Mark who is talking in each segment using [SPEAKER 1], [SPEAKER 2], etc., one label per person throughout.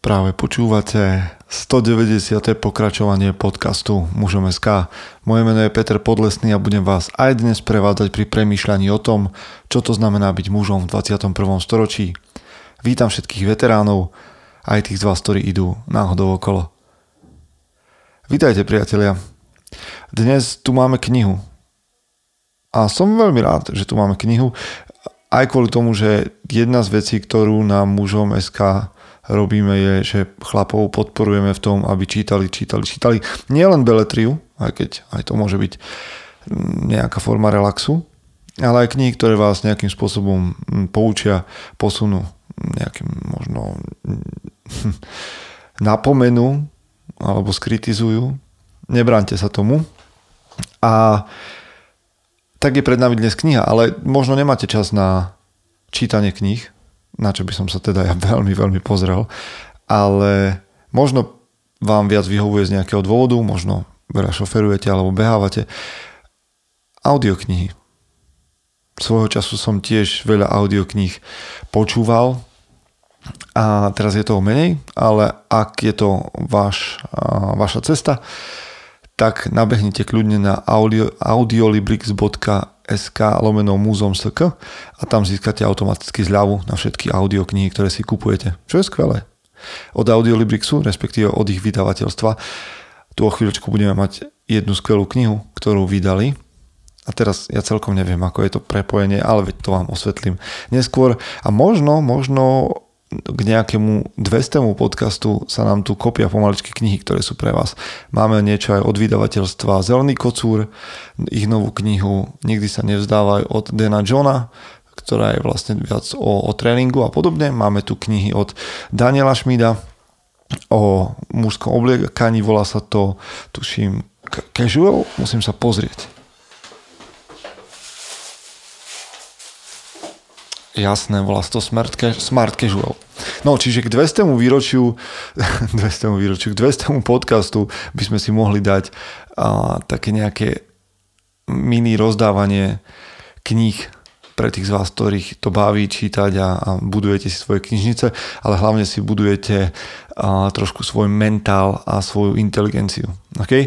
[SPEAKER 1] Práve počúvate 190. pokračovanie podcastu Mužom SK. Moje meno je Peter Podlesný a budem vás aj dnes prevádzať pri premýšľaní o tom, čo to znamená byť mužom v 21. storočí. Vítam všetkých veteránov, aj tých z vás, ktorí idú náhodou okolo. Vítajte priatelia. Dnes tu máme knihu. A som veľmi rád, že tu máme knihu, aj kvôli tomu, že jedna z vecí, ktorú nám mužom SK robíme je, že chlapov podporujeme v tom, aby čítali, čítali, čítali. Nie len beletriu, aj keď aj to môže byť mm, nejaká forma relaxu, ale aj knihy, ktoré vás nejakým spôsobom mm, poučia, posunú nejakým možno mm, napomenú alebo skritizujú. Nebránte sa tomu. A tak je pred nami dnes kniha, ale možno nemáte čas na čítanie kníh, na čo by som sa teda ja veľmi, veľmi pozrel. Ale možno vám viac vyhovuje z nejakého dôvodu, možno veľa šoferujete alebo behávate. Audioknihy. Svojho času som tiež veľa audiokníh počúval a teraz je toho menej, ale ak je to váš, vaša cesta, tak nabehnite kľudne na audio, audiolibrix.com sk lomeno múzom sk a tam získate automaticky zľavu na všetky audioknihy, ktoré si kupujete. Čo je skvelé. Od Audiolibrixu, respektíve od ich vydavateľstva, tu o chvíľočku budeme mať jednu skvelú knihu, ktorú vydali. A teraz ja celkom neviem, ako je to prepojenie, ale veď to vám osvetlím neskôr. A možno, možno k nejakému 200. podcastu sa nám tu kopia pomaličky knihy, ktoré sú pre vás. Máme niečo aj od vydavateľstva Zelený kocúr, ich novú knihu Nikdy sa nevzdávaj od Dana Johna, ktorá je vlastne viac o, o tréningu a podobne. Máme tu knihy od Daniela Šmída o mužskom obliekaní, volá sa to, tuším, casual, musím sa pozrieť. Jasné, volá to smart, smart Casual. No, čiže k 200. výročiu, 200. výročiu, k 200. podcastu by sme si mohli dať a, také nejaké mini rozdávanie kníh pre tých z vás, ktorých to baví čítať a, a budujete si svoje knižnice, ale hlavne si budujete a, trošku svoj mentál a svoju inteligenciu. Okay?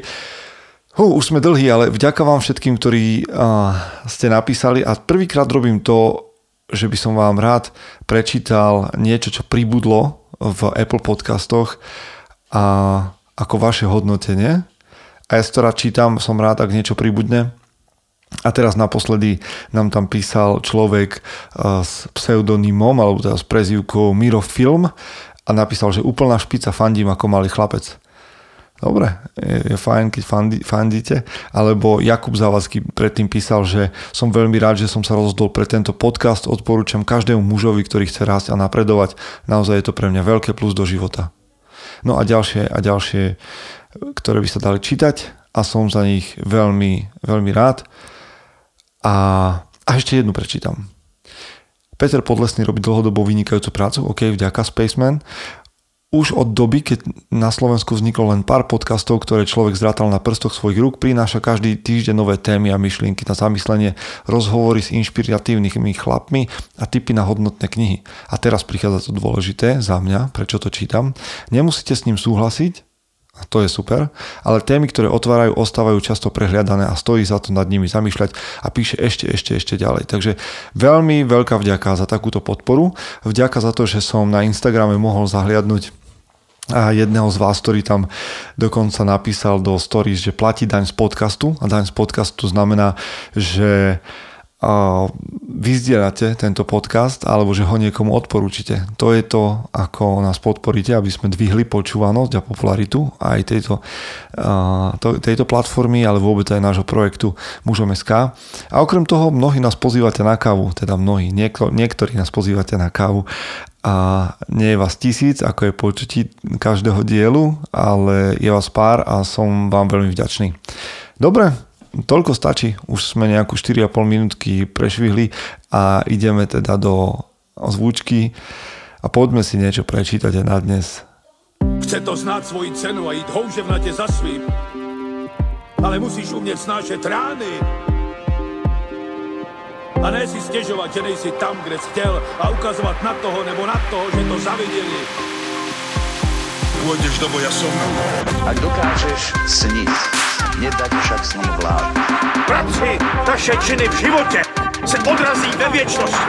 [SPEAKER 1] Hú, už sme dlhí, ale vďaka vám všetkým, ktorí a, ste napísali a prvýkrát robím to, že by som vám rád prečítal niečo, čo pribudlo v Apple podcastoch a ako vaše hodnotenie. A ja to rád čítam, som rád, ak niečo pribudne. A teraz naposledy nám tam písal človek eh, s pseudonymom, alebo teda s prezývkou Miro Film a napísal, že úplná špica fandím ako malý chlapec. Dobre, je, je fajn, keď fandí, fandíte. Alebo Jakub Zavadský predtým písal, že som veľmi rád, že som sa rozhodol pre tento podcast. Odporúčam každému mužovi, ktorý chce rásť a napredovať. Naozaj je to pre mňa veľké plus do života. No a ďalšie a ďalšie, ktoré by sa dali čítať a som za nich veľmi, veľmi rád. A, a ešte jednu prečítam. Peter Podlesný robí dlhodobo vynikajúcu prácu, ok, vďaka Spaceman už od doby, keď na Slovensku vzniklo len pár podcastov, ktoré človek zrátal na prstoch svojich rúk, prináša každý týždeň nové témy a myšlienky na zamyslenie, rozhovory s inšpiratívnymi chlapmi a tipy na hodnotné knihy. A teraz prichádza to dôležité za mňa, prečo to čítam. Nemusíte s ním súhlasiť, a to je super, ale témy, ktoré otvárajú, ostávajú často prehliadané a stojí za to nad nimi zamýšľať a píše ešte, ešte, ešte ďalej. Takže veľmi veľká vďaka za takúto podporu. Vďaka za to, že som na Instagrame mohol zahliadnúť a jedného z vás, ktorý tam dokonca napísal do stories, že platí daň z podcastu. A daň z podcastu znamená, že vyzdielate tento podcast alebo že ho niekomu odporúčite. To je to, ako nás podporíte, aby sme dvihli počúvanosť a popularitu aj tejto, to, tejto platformy, ale vôbec aj nášho projektu Mužom SK. A okrem toho mnohí nás pozývate na kávu, teda mnohí, niekto, niektorí nás pozývate na kávu a nie je vás tisíc, ako je počutí každého dielu, ale je vás pár a som vám veľmi vďačný. Dobre, toľko stačí. Už sme nejakú 4,5 minútky prešvihli a ideme teda do zvučky a poďme si niečo prečítať aj na dnes. Chce to znáť svoji cenu a ísť houževnate za svým, ale musíš umieť snášať rány a ne si stěžovat, že nejsi tam, kde jsi chtěl a ukazovat na toho nebo na toho, že to zaviděli.
[SPEAKER 2] pôjdeš do boja som.
[SPEAKER 3] Ak dokážeš sniť, nedať však sním vlád.
[SPEAKER 2] Práci taše činy v živote se odrazí ve viečnosti.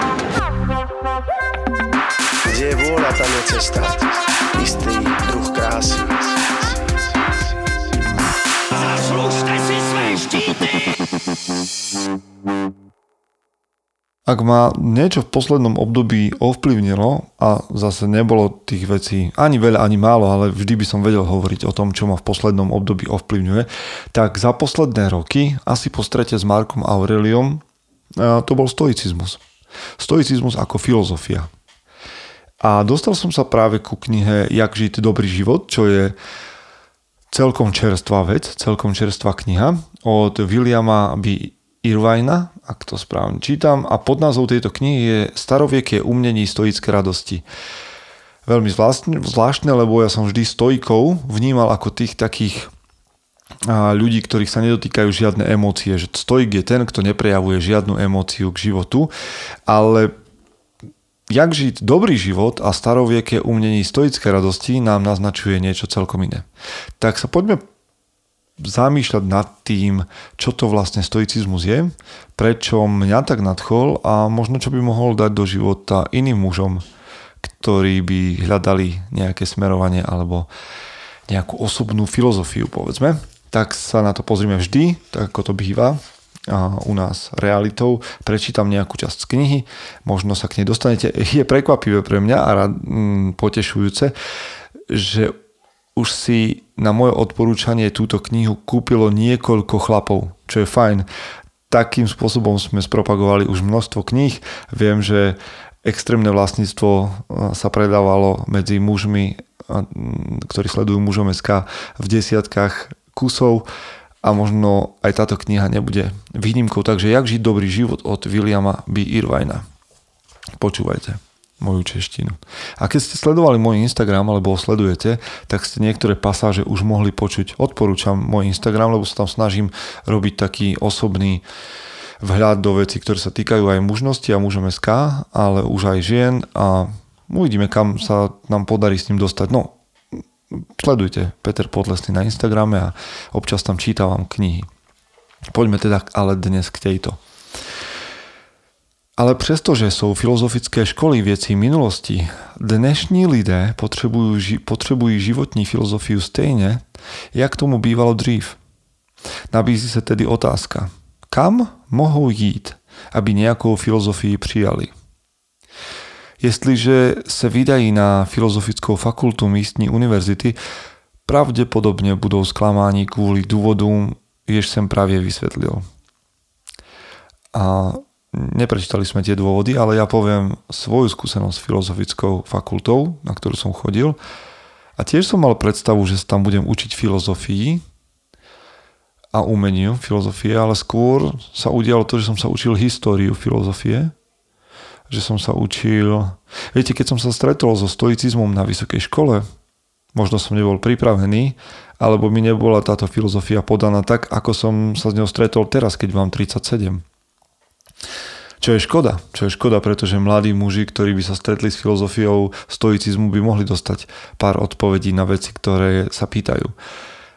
[SPEAKER 3] Kde je vôľa, tam je cesta. Istý druh krásy.
[SPEAKER 2] Zaslužte si své štíty!
[SPEAKER 1] Ak ma niečo v poslednom období ovplyvnilo a zase nebolo tých vecí ani veľa, ani málo, ale vždy by som vedel hovoriť o tom, čo ma v poslednom období ovplyvňuje, tak za posledné roky, asi po strete s Markom Aureliom, to bol stoicizmus. Stoicizmus ako filozofia. A dostal som sa práve ku knihe Jak žiť dobrý život, čo je celkom čerstvá vec, celkom čerstvá kniha od Williama B. Irvina, ak to správne čítam, a pod názov tejto knihy je Staroviekie umnení stoické radosti. Veľmi zvláštne, lebo ja som vždy stojkou vnímal ako tých takých ľudí, ktorých sa nedotýkajú žiadne emócie. Že stoik je ten, kto neprejavuje žiadnu emóciu k životu, ale jak žiť dobrý život a starovieké umnení stoické radosti nám naznačuje niečo celkom iné. Tak sa poďme zamýšľať nad tým, čo to vlastne stoicizmus je, prečo mňa tak nadchol a možno čo by mohol dať do života iným mužom, ktorí by hľadali nejaké smerovanie alebo nejakú osobnú filozofiu, povedzme. Tak sa na to pozrieme vždy, tak ako to býva a u nás realitou. Prečítam nejakú časť z knihy, možno sa k nej dostanete. Je prekvapivé pre mňa a mm, potešujúce, že už si na moje odporúčanie túto knihu kúpilo niekoľko chlapov, čo je fajn. Takým spôsobom sme spropagovali už množstvo kníh. Viem, že extrémne vlastníctvo e, sa predávalo medzi mužmi, e, ktorí sledujú mužom SK v desiatkách kusov a možno aj táto kniha nebude výnimkou. Takže Jak žiť dobrý život od Williama B. Irvina. Počúvajte moju češtinu. A keď ste sledovali môj Instagram, alebo ho sledujete, tak ste niektoré pasáže už mohli počuť. Odporúčam môj Instagram, lebo sa tam snažím robiť taký osobný vhľad do veci, ktoré sa týkajú aj mužnosti a mužom SK, ale už aj žien a uvidíme, kam sa nám podarí s ním dostať. No, sledujte Peter Podlesný na Instagrame a občas tam čítavam knihy. Poďme teda ale dnes k tejto. Ale přestože jsou filozofické školy věcí minulosti, dnešní lidé potřebují, potřebují životní filozofiu stejně, jak tomu bývalo dřív. Nabízí se tedy otázka, kam mohou jít, aby nějakou filozofii přijali. Jestliže se vydají na filozofickou fakultu místní univerzity, pravděpodobně budou zklamáni kvůli důvodům, jež jsem právě vysvětlil. A neprečítali sme tie dôvody, ale ja poviem svoju skúsenosť s filozofickou fakultou, na ktorú som chodil. A tiež som mal predstavu, že sa tam budem učiť filozofii a umeniu filozofie, ale skôr sa udialo to, že som sa učil históriu filozofie, že som sa učil... Viete, keď som sa stretol so stoicizmom na vysokej škole, možno som nebol pripravený, alebo mi nebola táto filozofia podaná tak, ako som sa s ňou stretol teraz, keď mám 37. Čo je škoda. Čo je škoda, pretože mladí muži, ktorí by sa stretli s filozofiou stoicizmu, by mohli dostať pár odpovedí na veci, ktoré sa pýtajú.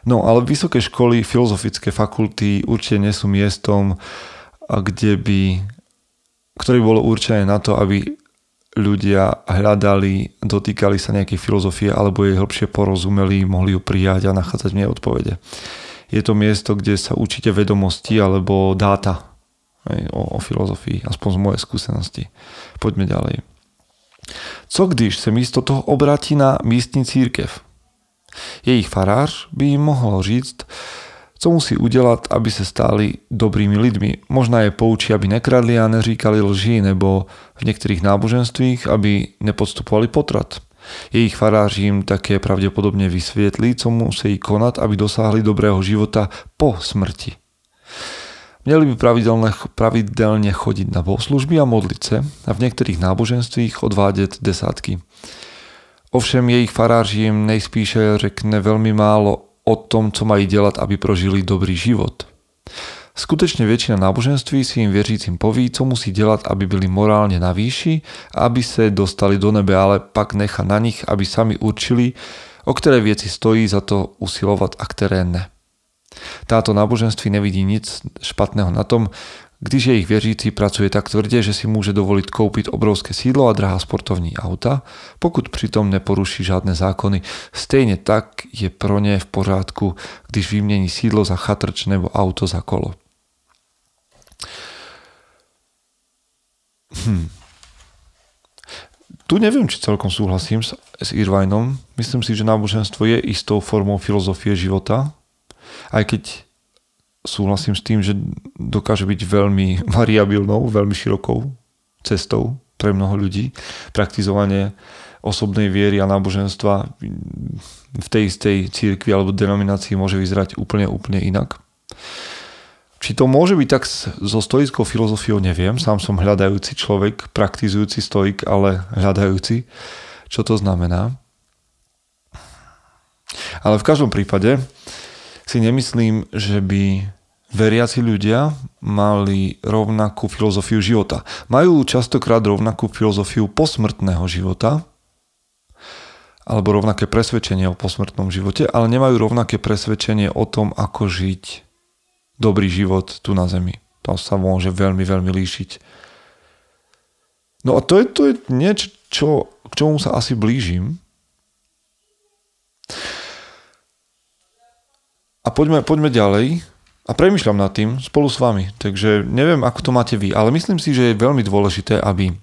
[SPEAKER 1] No ale vysoké školy, filozofické fakulty určite nie sú miestom, kde by, ktoré bolo určené na to, aby ľudia hľadali, dotýkali sa nejakej filozofie alebo jej hĺbšie porozumeli, mohli ju prijať a nachádzať v nej odpovede. Je to miesto, kde sa učíte vedomosti alebo dáta, o, o filozofii, aspoň z mojej skúsenosti. Poďme ďalej. Co když se místo toho obratí na místní církev? Jejich farář by im mohol říct, co musí udělat, aby se stáli dobrými lidmi. Možná je poučí, aby nekradli a neříkali lži, nebo v některých náboženstvích, aby nepodstupovali potrat. Jejich farář im také pravdepodobne vysvietlí, co musí konat, aby dosáhli dobrého života po smrti. Měli by pravidelne, pravidelne chodiť na bohoslužby a modliť sa a v niektorých náboženstvích odvádět desátky. Ovšem jejich farář jim nejspíše řekne veľmi málo o tom, co mají dělat, aby prožili dobrý život. Skutečne väčšina náboženství si im věřícím poví, co musí dělat, aby byli morálne na výši a aby se dostali do nebe, ale pak necha na nich, aby sami určili, o ktoré vieci stojí za to usilovať a ktoré ne. Táto náboženství nevidí nic špatného na tom, když je ich věřící pracuje tak tvrdě, že si může dovolit koupit obrovské sídlo a drahá sportovní auta, pokud přitom neporuší žádné zákony. Stejně tak je pro ně v pořádku, když vymění sídlo za chatrč nebo auto za kolo. Hm. Tu neviem, či celkom súhlasím s, s Irvinom. Myslím si, že náboženstvo je istou formou filozofie života, aj keď súhlasím s tým, že dokáže byť veľmi variabilnou, veľmi širokou cestou pre mnoho ľudí. Praktizovanie osobnej viery a náboženstva v tej istej církvi alebo denominácii môže vyzerať úplne, úplne inak. Či to môže byť tak so stoickou filozofiou, neviem. Sám som hľadajúci človek, praktizujúci stoik, ale hľadajúci. Čo to znamená? Ale v každom prípade si nemyslím, že by veriaci ľudia mali rovnakú filozofiu života. Majú častokrát rovnakú filozofiu posmrtného života, alebo rovnaké presvedčenie o posmrtnom živote, ale nemajú rovnaké presvedčenie o tom, ako žiť dobrý život tu na Zemi. To sa môže veľmi, veľmi líšiť. No a to je, to je niečo, čo, k čomu sa asi blížim. A poďme, poďme ďalej. A premyšľam nad tým spolu s vami. Takže neviem, ako to máte vy, ale myslím si, že je veľmi dôležité, aby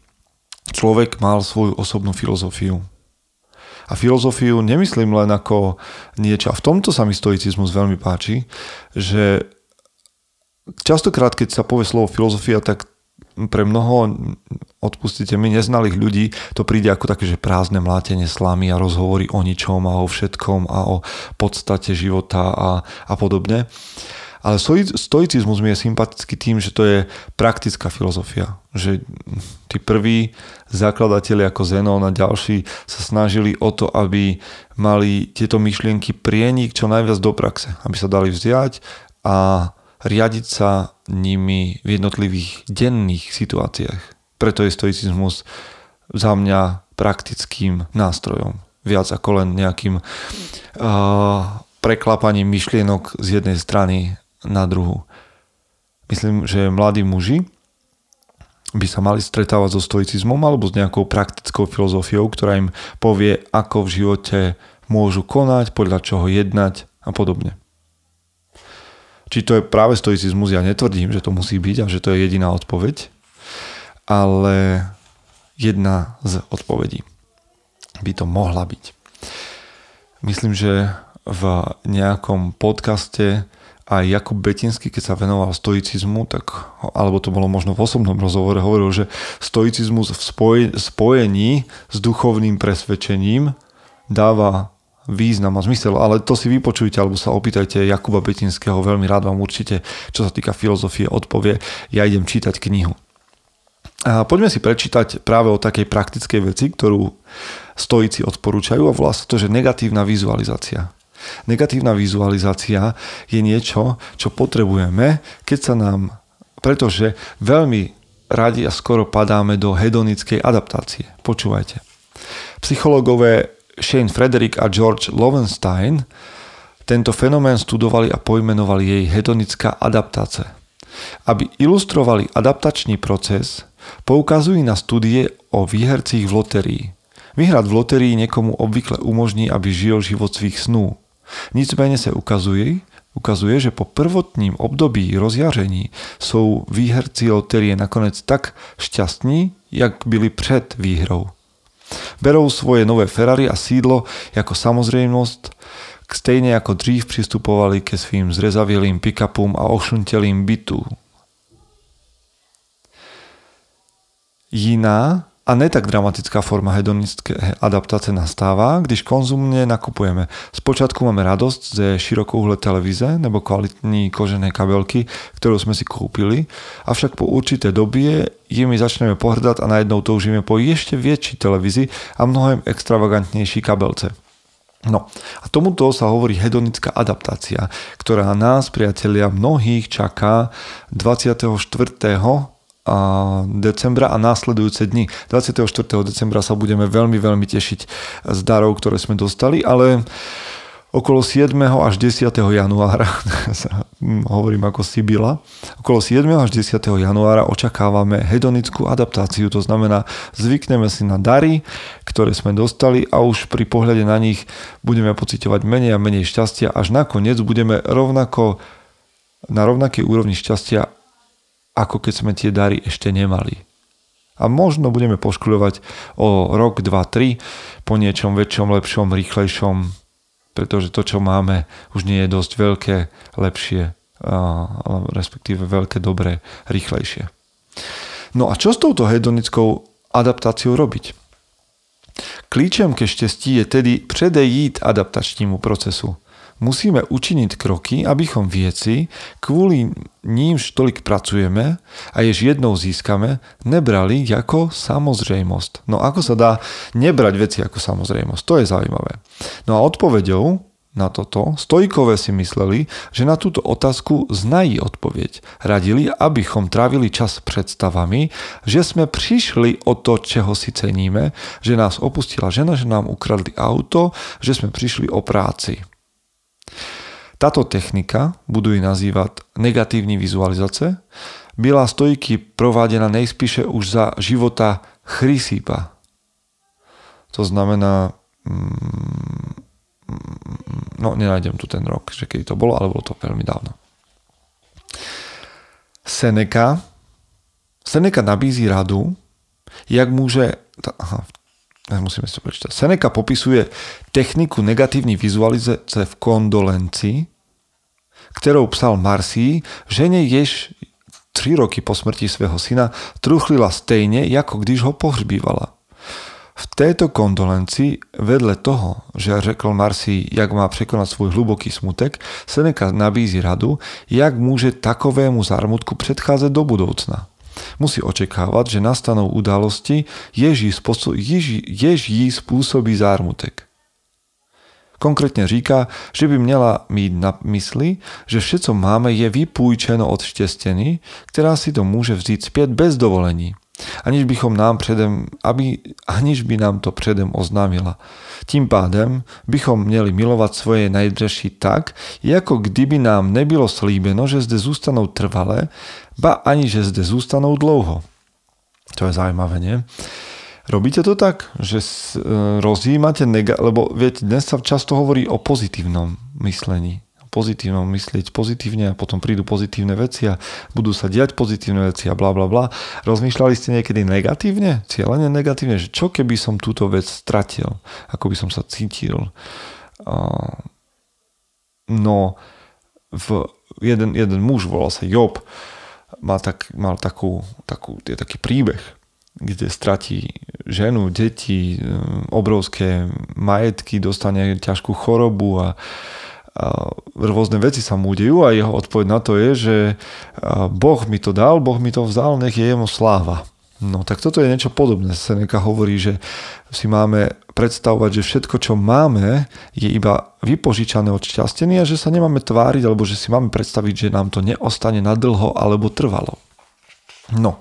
[SPEAKER 1] človek mal svoju osobnú filozofiu. A filozofiu nemyslím len ako niečo, a v tomto sa mi stoicizmus veľmi páči, že častokrát, keď sa povie slovo filozofia, tak pre mnoho, odpustite mi, neznalých ľudí, to príde ako také, že prázdne mlátenie slamy a rozhovory o ničom a o všetkom a o podstate života a, a podobne. Ale stoicizmus mi je sympatický tým, že to je praktická filozofia. Že tí prví zakladatelia ako Zenon a ďalší sa snažili o to, aby mali tieto myšlienky prienik čo najviac do praxe. Aby sa dali vziať a riadiť sa nimi v jednotlivých denných situáciách. Preto je stoicizmus za mňa praktickým nástrojom. Viac ako len nejakým uh, preklapaním myšlienok z jednej strany na druhu. Myslím, že mladí muži by sa mali stretávať so stoicizmom alebo s nejakou praktickou filozofiou, ktorá im povie, ako v živote môžu konať, podľa čoho jednať a podobne. Či to je práve stoicizmus, ja netvrdím, že to musí byť a že to je jediná odpoveď, ale jedna z odpovedí by to mohla byť. Myslím, že v nejakom podcaste aj Jakub Betinský, keď sa venoval stoicizmu, tak, alebo to bolo možno v osobnom rozhovore, hovoril, že stoicizmus v spojení s duchovným presvedčením dáva význam a zmysel, ale to si vypočujte alebo sa opýtajte Jakuba Betinského, veľmi rád vám určite, čo sa týka filozofie, odpovie. Ja idem čítať knihu. A poďme si prečítať práve o takej praktickej veci, ktorú stoici odporúčajú a volá sa to, že negatívna vizualizácia. Negatívna vizualizácia je niečo, čo potrebujeme, keď sa nám, pretože veľmi radi a skoro padáme do hedonickej adaptácie. Počúvajte. Psychológové Shane Frederick a George Lowenstein tento fenomén studovali a pojmenovali jej hedonická adaptácia. Aby ilustrovali adaptačný proces, poukazujú na studie o výhercích v loterii. Vyhrať v loterii niekomu obvykle umožní, aby žil život svých snů. Nicméně se ukazuje, ukazuje, že po prvotním období rozjaření jsou výherci loterie nakonec tak šťastní, jak byli před výhrou. Berou svoje nové Ferrari a sídlo jako samozrejmosť, stejne ako dřív pristupovali ke svým zrezavilým pick-upom a ošuntelým bytu. Jiná a ne tak dramatická forma hedonické adaptace nastáva, když konzumne nakupujeme. Zpočátku máme radosť ze širokouhle televíze nebo kvalitní kožené kabelky, ktorú sme si kúpili, avšak po určité dobie jimi začneme pohrdať a najednou toužíme po ešte väčší televízii a mnohem extravagantnejší kabelce. No a tomuto sa hovorí hedonická adaptácia, ktorá nás, priatelia, mnohých čaká 24 decembra a následujúce dni. 24. decembra sa budeme veľmi, veľmi tešiť z darov, ktoré sme dostali, ale okolo 7. až 10. januára, hovorím ako Sibila, okolo 7. až 10. januára očakávame hedonickú adaptáciu, to znamená zvykneme si na dary, ktoré sme dostali a už pri pohľade na nich budeme pocitovať menej a menej šťastia, až nakoniec budeme rovnako na rovnakej úrovni šťastia, ako keď sme tie dary ešte nemali. A možno budeme poškuľovať o rok, dva, tri po niečom väčšom, lepšom, rýchlejšom, pretože to, čo máme, už nie je dosť veľké, lepšie, respektíve veľké, dobré, rýchlejšie. No a čo s touto hedonickou adaptáciou robiť? Klíčem ke štěstí je tedy předejít adaptačnímu procesu. Musíme učiniť kroky, abychom vieci, kvôli nímž tolik pracujeme a jež jednou získame, nebrali ako samozrejmosť. No ako sa dá nebrať veci ako samozrejmosť? To je zaujímavé. No a odpoveďou na toto stojkové si mysleli, že na túto otázku znají odpoveď. Radili, abychom trávili čas predstavami, že sme prišli o to, čeho si ceníme, že nás opustila žena, že nám ukradli auto, že sme prišli o práci. Táto technika, budu ji nazývat negatívní vizualizace, byla stojky provádená nejspíše už za života Chrysípa. To znamená, mm, no nenájdem tu ten rok, že kedy to bolo, ale bolo to veľmi dávno. Seneca, Seneca nabízí radu, jak môže, aha, musíme si to prečítať. Seneca popisuje techniku negatívnej vizualizace v kondolenci, ktorou psal Marsi, žene jež tři roky po smrti svého syna truchlila stejne, ako když ho pohřbívala. V této kondolenci vedle toho, že řekl Marsi, jak má překonat svůj hluboký smutek, Seneca nabízí radu, jak môže takovému zármutku predchádzať do budoucna. Musí očekávať, že nastanou udalosti, jež jí spôsobí zármutek. Konkrétne říká, že by měla mít na mysli, že vše, co máme, je vypůjčeno od štěstěny, která si to může vzít zpět bez dovolení aniž bychom nám předem, aby, aniž by nám to předem oznámila. Tím pádem bychom měli milovat svoje najdražší tak, jako kdyby nám nebylo slíbeno, že zde zůstanou trvalé, ba ani že zde zůstanou dlouho. To je zaujímavé, nie? Robíte to tak, že e, rozjímate, nega- lebo viete, dnes sa často hovorí o pozitívnom myslení pozitívnom myslieť pozitívne a potom prídu pozitívne veci a budú sa diať pozitívne veci a bla bla bla. Rozmýšľali ste niekedy negatívne, cieľene negatívne, že čo keby som túto vec stratil, ako by som sa cítil. No, v jeden, jeden muž, volal sa Job, mal, tak, mal takú, takú, je taký príbeh, kde stratí ženu, deti, obrovské majetky, dostane ťažkú chorobu a rôzne veci sa mu dejú a jeho odpoveď na to je, že Boh mi to dal, Boh mi to vzal, nech je jemu sláva. No tak toto je niečo podobné. Seneca hovorí, že si máme predstavovať, že všetko, čo máme, je iba vypožičané od šťastenia že sa nemáme tváriť, alebo že si máme predstaviť, že nám to neostane nadlho alebo trvalo. No,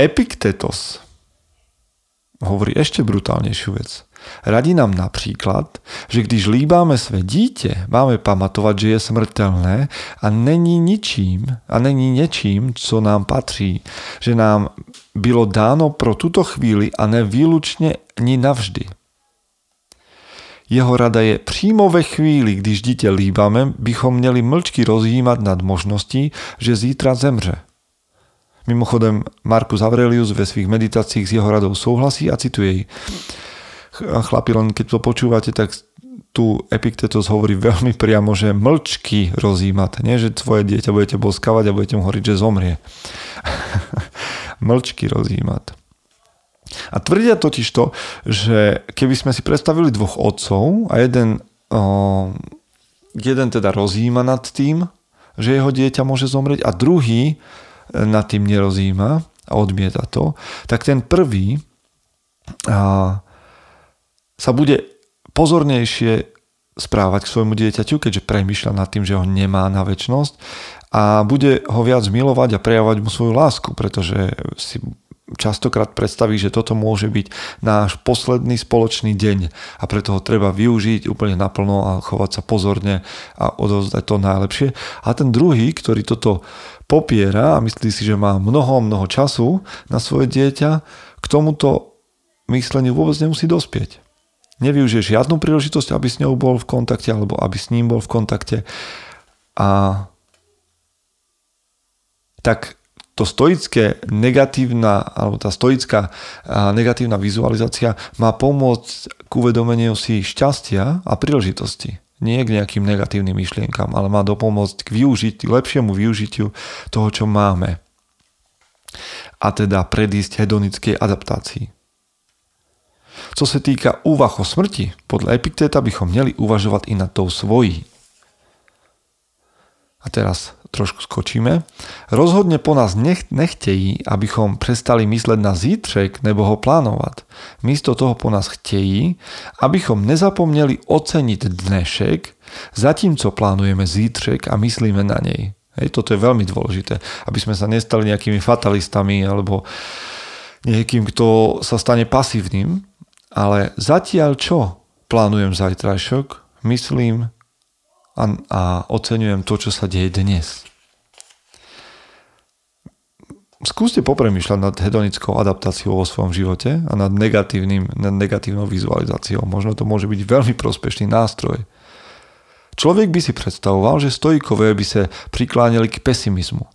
[SPEAKER 1] Epiktetos hovorí ešte brutálnejšiu vec. Radí nám například, že když líbáme své dítě, máme pamatovat, že je smrtelné a není ničím a není něčím, co nám patří, že nám bylo dáno pro tuto chvíli a ne výlučně ni navždy. Jeho rada je přímo ve chvíli, když dítě líbáme, bychom měli mlčky rozjímat nad možností, že zítra zemře. Mimochodem, Markus Aurelius ve svých meditacích s jeho radou souhlasí a cituje jej chlapi, len keď to počúvate, tak tu Epiktetos hovorí veľmi priamo, že mlčky rozímať, nie že svoje dieťa budete boskavať a budete mu hovoriť, že zomrie. mlčky rozímať. A tvrdia totiž to, že keby sme si predstavili dvoch otcov a jeden, o, jeden teda rozíma nad tým, že jeho dieťa môže zomrieť a druhý nad tým nerozíma a odmieta to, tak ten prvý a, sa bude pozornejšie správať k svojmu dieťaťu, keďže premýšľa nad tým, že ho nemá na väčnosť a bude ho viac milovať a prejavovať mu svoju lásku, pretože si častokrát predstaví, že toto môže byť náš posledný spoločný deň a preto ho treba využiť úplne naplno a chovať sa pozorne a odovzdať to najlepšie. A ten druhý, ktorý toto popiera a myslí si, že má mnoho, mnoho času na svoje dieťa, k tomuto mysleniu vôbec nemusí dospieť. Nevyužije žiadnu príležitosť, aby s ňou bol v kontakte alebo aby s ním bol v kontakte a tak to stoické negatívna, alebo tá stoická negatívna vizualizácia má pomôcť k uvedomeniu si šťastia a príležitosti. Nie k nejakým negatívnym myšlienkam, ale má dopomôcť k využitiu, lepšiemu využitiu toho, čo máme. A teda predísť hedonickej adaptácii. Co sa týka úvah o smrti, podľa Epiktéta bychom měli uvažovať i nad tou svojí. A teraz trošku skočíme. Rozhodne po nás nech, nechtejí, abychom prestali mysleť na zítřek nebo ho plánovať. Místo toho po nás chtějí, abychom nezapomneli oceniť dnešek, zatímco plánujeme zítřek a myslíme na nej. Hej, toto je veľmi dôležité, aby sme sa nestali nejakými fatalistami alebo niekým, kto sa stane pasívnym, ale zatiaľ čo plánujem zajtrajšok, myslím a, a oceňujem to, čo sa deje dnes. Skúste popremýšľať nad hedonickou adaptáciou vo svojom živote a nad, negatívnym, nad negatívnou vizualizáciou. Možno to môže byť veľmi prospešný nástroj. Človek by si predstavoval, že stojkové by sa prikláňali k pesimizmu.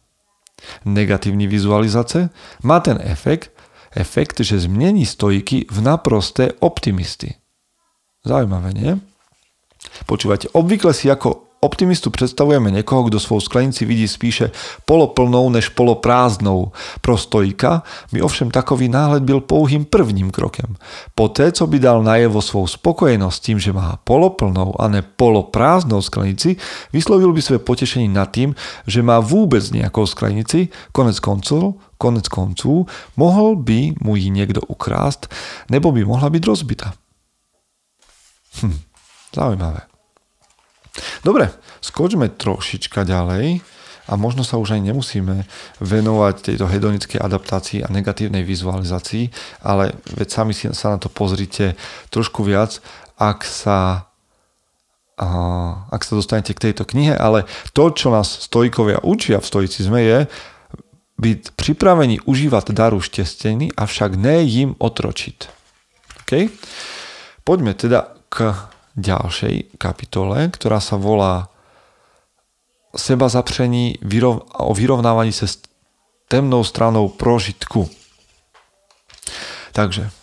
[SPEAKER 1] Negatívny vizualizace má ten efekt, efekt, že zmení stojky v naprosté optimisty. Zaujímavé, nie? Počúvajte, obvykle si ako optimistu predstavujeme niekoho, kto svou sklenici vidí spíše poloplnou než poloprázdnou. Pro stojka by ovšem takový náhled byl pouhým prvním krokem. Poté, co by dal najevo svou spokojenosť tým, že má poloplnou a ne poloprázdnou sklenici, vyslovil by svoje potešení nad tým, že má vôbec nejakou sklenici, konec koncov, konec konců, mohol by mu ji niekto ukrást, nebo by mohla byť rozbitá. Hm, zaujímavé. Dobre, skočme trošička ďalej a možno sa už aj nemusíme venovať tejto hedonickej adaptácii a negatívnej vizualizácii, ale veď sami si sa na to pozrite trošku viac, ak sa ak sa dostanete k tejto knihe, ale to, čo nás stojkovia učia v stoicizme je byť pripravení užívať daru štestení, avšak ne im otročiť. Okay? Poďme teda k ďalšej kapitole, ktorá sa volá seba zapření o vyrovnávaní sa s temnou stranou prožitku. Takže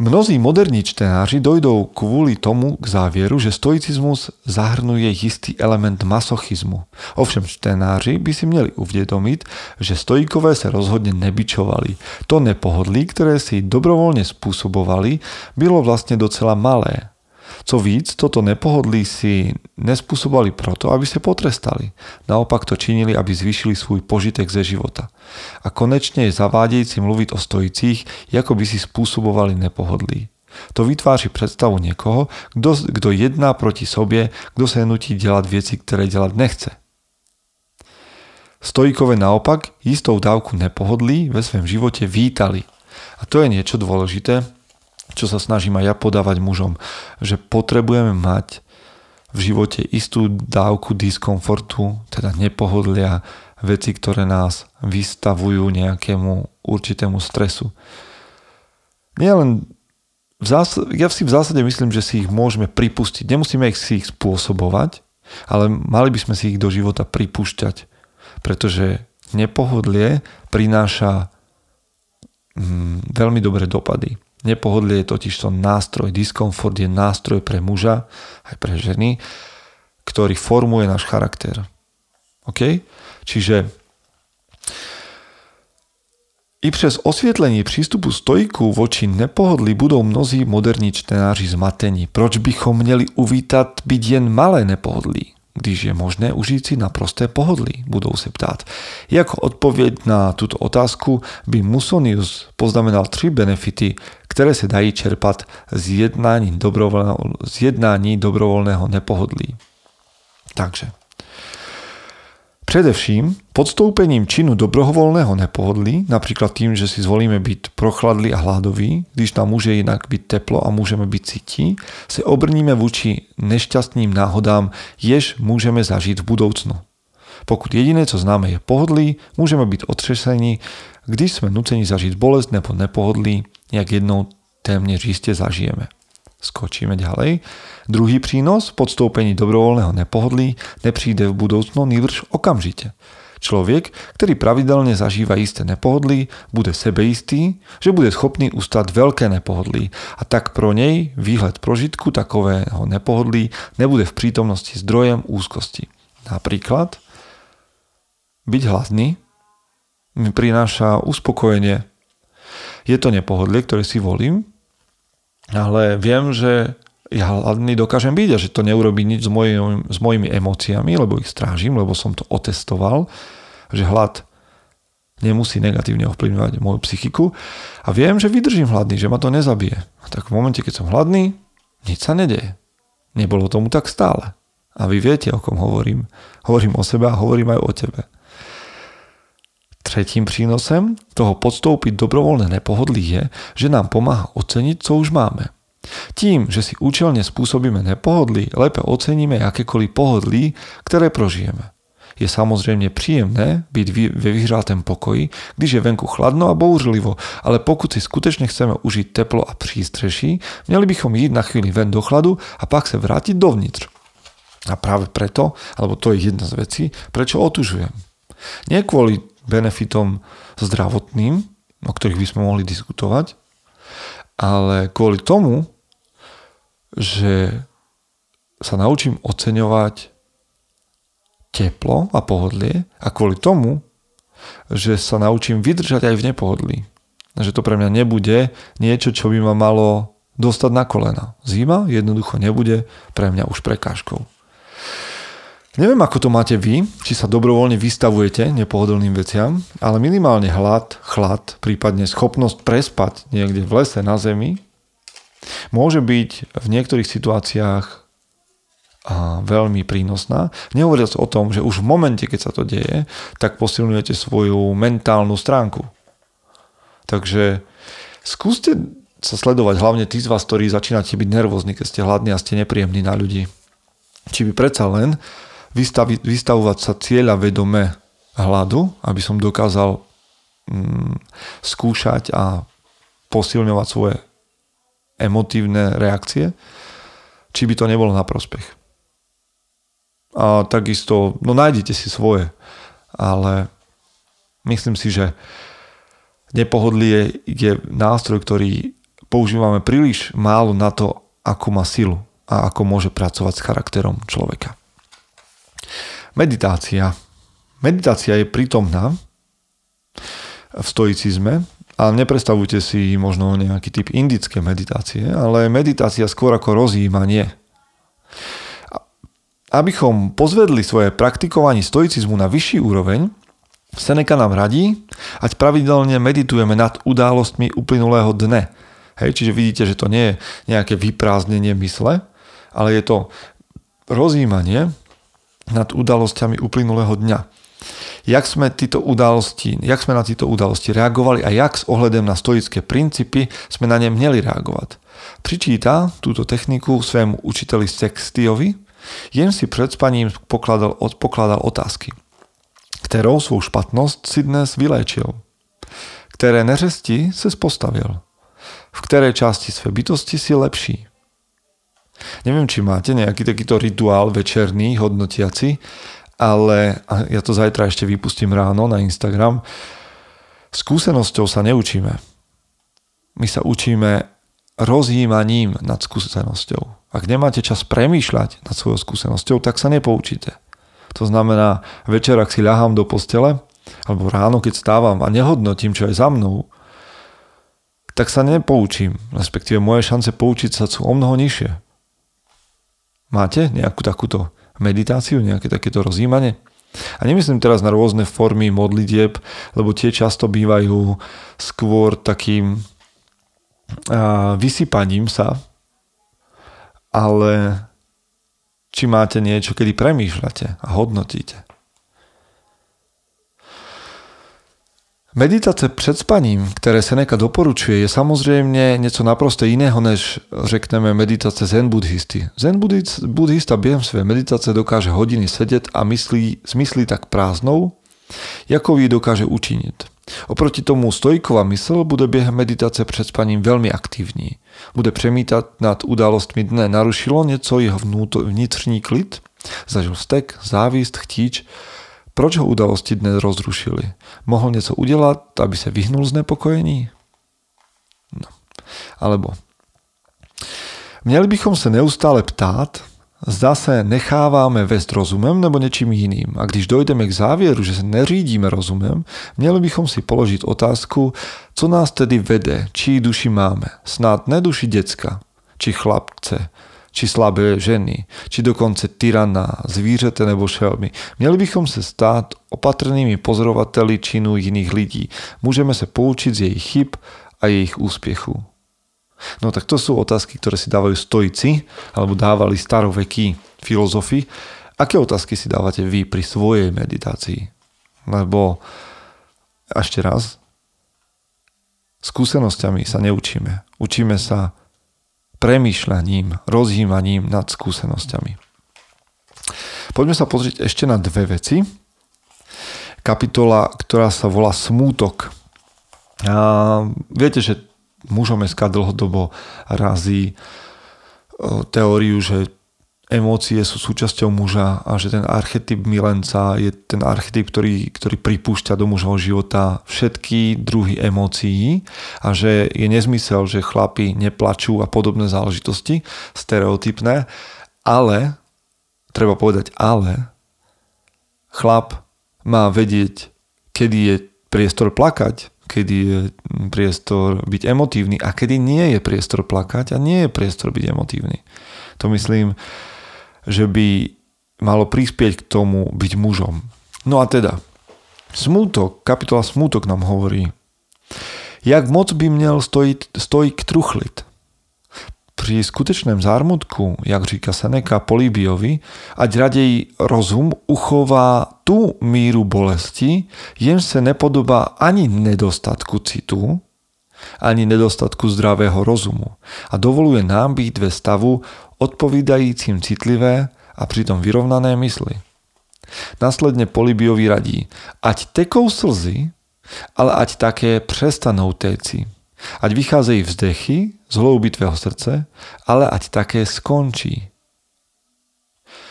[SPEAKER 1] Mnozí moderní čtenáři dojdou kvôli tomu k závieru, že stoicizmus zahrnuje istý element masochizmu. Ovšem čtenáři by si měli uvedomiť, že stoikové sa rozhodne nebičovali. To nepohodlí, ktoré si dobrovoľne spôsobovali, bylo vlastne docela malé. Co víc, toto nepohodlí si nespôsobovali proto, aby sa potrestali. Naopak to činili, aby zvýšili svůj požitek ze života. A konečne je zavádějící mluviť o stojicích, ako by si spôsobovali nepohodlí. To vytváří predstavu niekoho, kto, kto jedná proti sobě, kto sa nutí delať veci, ktoré delať nechce. Stojíkové naopak istou dávku nepohodlí ve svém živote vítali. A to je niečo dôležité, čo sa snažím aj ja podávať mužom, že potrebujeme mať v živote istú dávku diskomfortu, teda nepohodlia, veci, ktoré nás vystavujú nejakému určitému stresu. Nie len v zásade, ja si v zásade myslím, že si ich môžeme pripustiť. Nemusíme ich si ich spôsobovať, ale mali by sme si ich do života pripúšťať, pretože nepohodlie prináša mm, veľmi dobré dopady. Nepohodlie je totiž to nástroj, diskomfort je nástroj pre muža, aj pre ženy, ktorý formuje náš charakter. OK? Čiže i přes osvietlení přístupu stojku voči nepohodlí budou mnozí moderní čtenáři zmatení. Proč bychom měli uvítat byť jen malé nepohodlí? Když je možné užít si naprosté pohodlí, budou se ptát. Jako odpověď na tuto otázku by Musonius poznamenal tři benefity, které se dají čerpat z jednání dobrovoľného, z jednání dobrovoľného nepohodlí. Takže Především podstoupením činu dobrovoľného nepohodlí, napríklad tým, že si zvolíme byť prochladlý a hladový, když nám môže inak byť teplo a môžeme byť cíti, se obrníme vůči nešťastným náhodám, jež môžeme zažiť v budoucnu. Pokud jediné, co známe, je pohodlí, môžeme byť otřesení, když sme nuceni zažiť bolest nebo nepohodlí, jak jednou téměř iste zažijeme. Skočíme ďalej. Druhý prínos podstoupení dobrovoľného nepohodlí nepríde v budúcnu nývrž okamžite. Človek, ktorý pravidelne zažíva isté nepohodlí, bude sebeistý, že bude schopný ustať veľké nepohodlí a tak pro nej výhled prožitku takového nepohodlí nebude v prítomnosti zdrojem úzkosti. Napríklad byť hladný mi prináša uspokojenie. Je to nepohodlie, ktoré si volím, ale viem, že ja hladný dokážem byť a že to neurobí nič s, mojim, s mojimi emóciami, lebo ich strážim, lebo som to otestoval, že hlad nemusí negatívne ovplyvňovať moju psychiku a viem, že vydržím hladný, že ma to nezabije. A tak v momente, keď som hladný, nič sa nedeje. Nebolo tomu tak stále. A vy viete, o kom hovorím. Hovorím o sebe a hovorím aj o tebe. Tretím přínosem toho podstoupiť dobrovoľné nepohodlí je, že nám pomáha oceniť, co už máme. Tím, že si účelne spôsobíme nepohodlí, lépe oceníme akékoliv pohodlí, ktoré prožijeme. Je samozrejme príjemné byť ve vyhřátém pokoji, když je venku chladno a bouřlivo, ale pokud si skutečne chceme užiť teplo a přístřeší, měli bychom ísť na chvíli ven do chladu a pak sa vrátiť dovnitř. A práve preto, alebo to je jedna z vecí, prečo otužujem. Nie kvôli benefitom zdravotným, o ktorých by sme mohli diskutovať, ale kvôli tomu, že sa naučím oceňovať teplo a pohodlie a kvôli tomu, že sa naučím vydržať aj v nepohodlí. Že to pre mňa nebude niečo, čo by ma malo dostať na kolena. Zima jednoducho nebude pre mňa už prekážkou. Neviem, ako to máte vy, či sa dobrovoľne vystavujete nepohodlným veciam, ale minimálne hlad, chlad, prípadne schopnosť prespať niekde v lese na zemi môže byť v niektorých situáciách a veľmi prínosná. Nehovoriac o tom, že už v momente, keď sa to deje, tak posilňujete svoju mentálnu stránku. Takže skúste sa sledovať, hlavne tí z vás, ktorí začínate byť nervózni, keď ste hladní a ste nepríjemní na ľudí. Či by predsa len vystavi, vystavovať sa cieľa vedome hladu, aby som dokázal mm, skúšať a posilňovať svoje emotívne reakcie, či by to nebolo na prospech. A takisto, no nájdete si svoje, ale myslím si, že nepohodlie je nástroj, ktorý používame príliš málo na to, ako má silu a ako môže pracovať s charakterom človeka. Meditácia. Meditácia je prítomná v stoicizme a nepredstavujte si možno nejaký typ indické meditácie, ale meditácia skôr ako rozjímanie. Abychom pozvedli svoje praktikovanie stoicizmu na vyšší úroveň, Seneca nám radí, ať pravidelne meditujeme nad událostmi uplynulého dne. Hej, čiže vidíte, že to nie je nejaké vyprázdnenie mysle, ale je to rozjímanie nad udalosťami uplynulého dňa. Jak sme, títo udalosti, jak sme na tieto udalosti reagovali a jak s ohľadom na stoické princípy sme na ne měli reagovať. Pričíta túto techniku svému učiteli Sextiovi, jen si pred spaním pokladal, pokladal otázky. Kterou svou špatnosť si dnes vyléčil? Ktoré neřesti se spostavil? V ktorej časti své bytosti si lepší? Neviem, či máte nejaký takýto rituál večerný, hodnotiaci, ale ja to zajtra ešte vypustím ráno na Instagram. Skúsenosťou sa neučíme. My sa učíme rozjímaním nad skúsenosťou. Ak nemáte čas premýšľať nad svojou skúsenosťou, tak sa nepoučíte. To znamená, večer, ak si ľahám do postele, alebo ráno, keď stávam a nehodnotím, čo je za mnou, tak sa nepoučím. Respektíve moje šance poučiť sa sú o mnoho nižšie. Máte nejakú takúto meditáciu, nejaké takéto rozjímanie. A nemyslím teraz na rôzne formy modlitieb, lebo tie často bývajú skôr takým vysypaním sa, ale či máte niečo, kedy premýšľate a hodnotíte. Meditace před spaním, které Seneca doporučuje, je samozřejmě něco naprosto jiného, než řekneme meditace zen buddhisty. Zen buddhista během své meditace dokáže hodiny sedět a myslí, smyslí tak prázdnou, jako ji dokáže učinit. Oproti tomu stojková mysl bude během meditace před spaním velmi aktivní. Bude přemítat nad událostmi dne. Narušilo něco jeho vnitřní klid? Zažil stek, závist, chtíč, proč ho udalosti dnes rozrušili? Mohl něco udělat, aby se vyhnul znepokojení? No. Alebo Měli bychom se neustále ptát, zda se necháváme vést rozumem nebo něčím jiným. A když dojdeme k závěru, že se neřídíme rozumem, měli bychom si položit otázku, co nás tedy vede, čí duši máme. Snad ne duši děcka, či chlapce, či slabé ženy, či dokonce tyrana, zvířete nebo šelmy. Měli bychom se stát opatrnými pozorovateli činu jiných lidí. Můžeme se poučiť z jejich chyb a jejich úspěchů. No tak to sú otázky, ktoré si dávajú stojici, alebo dávali starovekí filozofi. Aké otázky si dávate vy pri svojej meditácii? Lebo ešte raz, skúsenosťami sa neučíme. Učíme sa premýšľaním, rozhýmaním nad skúsenosťami. Poďme sa pozrieť ešte na dve veci. Kapitola, ktorá sa volá Smútok. A viete, že mužom SK dlhodobo razí teóriu, že emócie sú súčasťou muža a že ten archetyp milenca je ten archetyp, ktorý, ktorý pripúšťa do mužho života všetky druhy emócií a že je nezmysel, že chlapi neplačú a podobné záležitosti, stereotypné, ale, treba povedať ale, chlap má vedieť, kedy je priestor plakať, kedy je priestor byť emotívny a kedy nie je priestor plakať a nie je priestor byť emotívny. To myslím, že by malo prispieť k tomu byť mužom. No a teda, smútok, kapitola smútok nám hovorí, jak moc by měl stojit, stojik truchlit. Pri skutečném zármutku, jak říká Seneca Polibiovi, ať raději rozum uchová tu míru bolesti, jen se nepodobá ani nedostatku citu, ani nedostatku zdravého rozumu a dovoluje nám byť ve stavu odpovídajícim citlivé a pritom vyrovnané mysli. Následne Polibiovi radí, ať tekou slzy, ale ať také prestanou téci. Ať vycházejí vzdechy z hlouby tvého srdce, ale ať také skončí.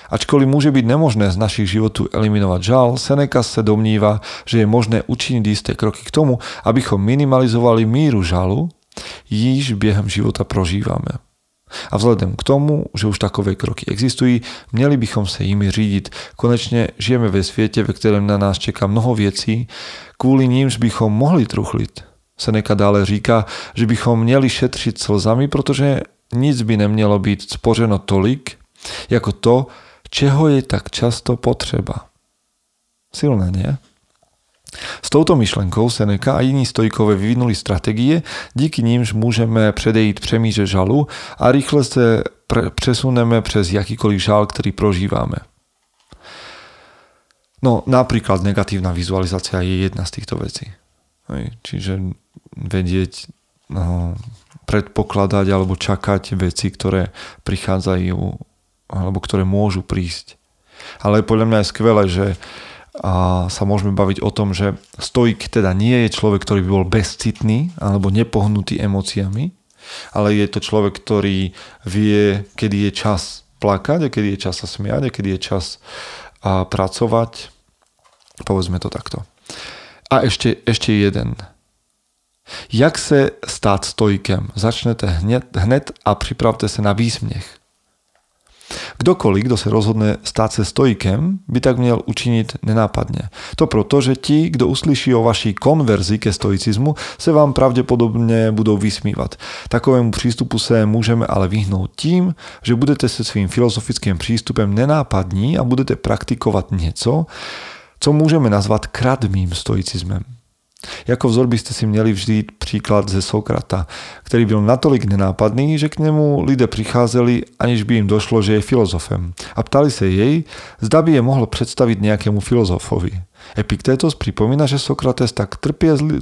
[SPEAKER 1] Ačkoliv môže byť nemožné z našich životů eliminovať žal, Seneca sa domníva, že je možné učiniť isté kroky k tomu, abychom minimalizovali míru žalu, již během života prožívame. A vzhledem k tomu, že už takové kroky existují, měli bychom se jimi řídit. Konečně žijeme ve světě, ve kterém na nás čeká mnoho věcí, kvůli nímž bychom mohli truchlit. Seneca dále říká, že bychom měli šetřit slzami, protože nic by nemělo být spořeno tolik, jako to, čeho je tak často potřeba. Silné, nie? S touto myšlenkou Seneca a jiní stojkové vyvinuli strategie, díky nímž můžeme předejít přemíře žalu a rýchle se pre- přesuneme přes jakýkoliv žal, ktorý prožívame. No napríklad negatívna vizualizácia je jedna z týchto vecí. Čiže vedieť, no, predpokladať alebo čakať veci, ktoré prichádzajú alebo ktoré môžu prísť. Ale podľa mňa je skvelé, že a sa môžeme baviť o tom, že stoik teda nie je človek, ktorý by bol bezcitný alebo nepohnutý emóciami, ale je to človek, ktorý vie, kedy je čas plakať a kedy je čas sa smiať a kedy je čas a pracovať. Povedzme to takto. A ešte, ešte jeden. Jak se stát stojkem? Začnete hned, hned a připravte se na výsměch. Kdokoliv, kdo se rozhodne stát se stoikem, by tak měl učinit nenápadně. To proto, že ti, kdo uslyší o vaší konverzi ke stoicizmu, se vám pravděpodobně budou vysmívat. Takovému přístupu se můžeme ale vyhnout tím, že budete se svým filozofickým přístupem nenápadní a budete praktikovat něco, co můžeme nazvat kradmým stoicizmem. Jako vzor byste si měli vždy příklad ze Sokrata, který byl natolik nenápadný, že k němu lidé přicházeli, aniž by jim došlo, že je filozofem. A ptali se jej, zda by je mohl představit nějakému filozofovi. Epiktétos připomíná, že Sokrates tak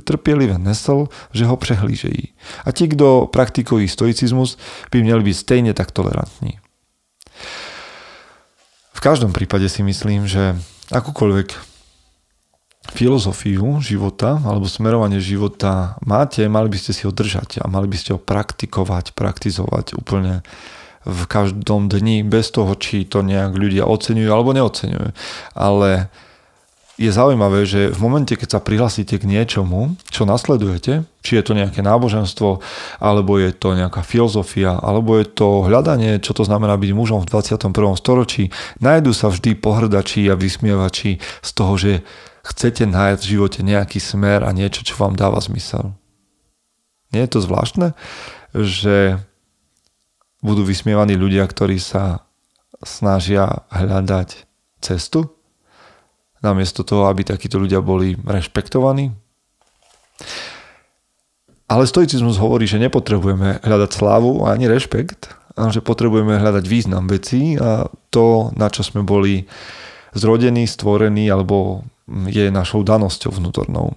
[SPEAKER 1] trpělivě nesl, že ho přehlížejí. A ti, kdo praktikují stoicismus, by měli být stejně tak tolerantní. V každom prípade si myslím, že akúkoľvek filozofiu života alebo smerovanie života máte, mali by ste si ho držať a mali by ste ho praktikovať, praktizovať úplne v každom dni bez toho, či to nejak ľudia oceňujú alebo neoceňujú. Ale je zaujímavé, že v momente, keď sa prihlasíte k niečomu, čo nasledujete, či je to nejaké náboženstvo, alebo je to nejaká filozofia, alebo je to hľadanie, čo to znamená byť mužom v 21. storočí, nájdú sa vždy pohrdači a vysmievači z toho, že chcete nájsť v živote nejaký smer a niečo, čo vám dáva zmysel. Nie je to zvláštne, že budú vysmievaní ľudia, ktorí sa snažia hľadať cestu, namiesto toho, aby takíto ľudia boli rešpektovaní. Ale stoicizmus hovorí, že nepotrebujeme hľadať slávu ani rešpekt, ale že potrebujeme hľadať význam vecí a to, na čo sme boli zrodení, stvorení alebo je našou danosťou vnútornou.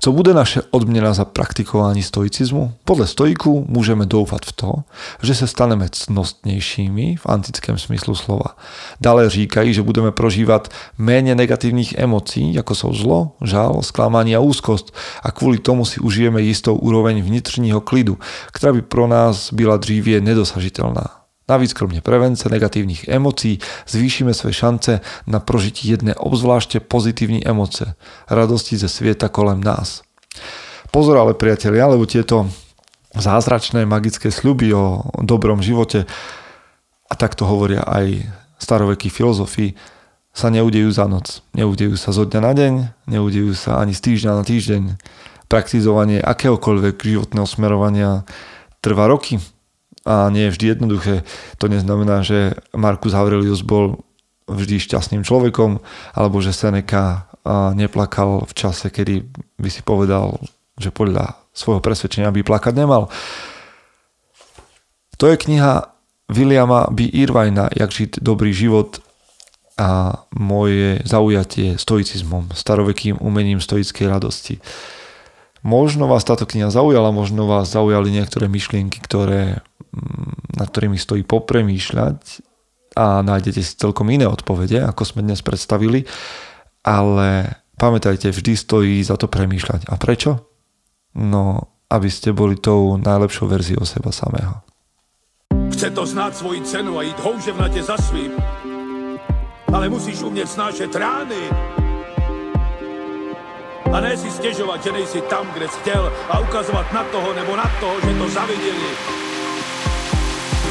[SPEAKER 1] Co bude naše odměna za praktikování stoicizmu? Podle stoiku můžeme doufat v to, že se staneme cnostnějšími v antickém smyslu slova. Dále říkají, že budeme prožívat méně negativních emocí, jako jsou zlo, žál, zklamání a úzkost a kvůli tomu si užijeme jistou úroveň vnitřního klidu, která by pro nás byla dříve nedosažitelná. Navíc kromě prevence negatívnych emócií zvýšime svoje šance na prožití jedné obzvláště pozitivní emoce, radosti ze svieta kolem nás. Pozor ale priatelia, lebo tieto zázračné magické sľuby o dobrom živote a tak to hovoria aj starovekí filozofii, sa neudejú za noc. Neudejú sa zo dňa na deň, neudejú sa ani z týždňa na týždeň. Praktizovanie akéhokoľvek životného smerovania trvá roky, a nie je vždy jednoduché. To neznamená, že Markus Aurelius bol vždy šťastným človekom, alebo že Seneca neplakal v čase, kedy by si povedal, že podľa svojho presvedčenia by plakať nemal. To je kniha Williama B. Irvina Jak žiť dobrý život a moje zaujatie stoicizmom, starovekým umením stoickej radosti. Možno vás táto kniha zaujala, možno vás zaujali niektoré myšlienky, ktoré nad ktorými stojí popremýšľať a nájdete si celkom iné odpovede, ako sme dnes predstavili, ale pamätajte, vždy stojí za to premýšľať. A prečo? No, aby ste boli tou najlepšou verziou seba samého.
[SPEAKER 2] Chce to znát svoji cenu a jít houževnatě za svým. Ale musíš umět snášet rány. A ne si stěžovat, že nejsi tam, kde jsi chtěl a ukazovat na toho nebo na toho, že to zaviděli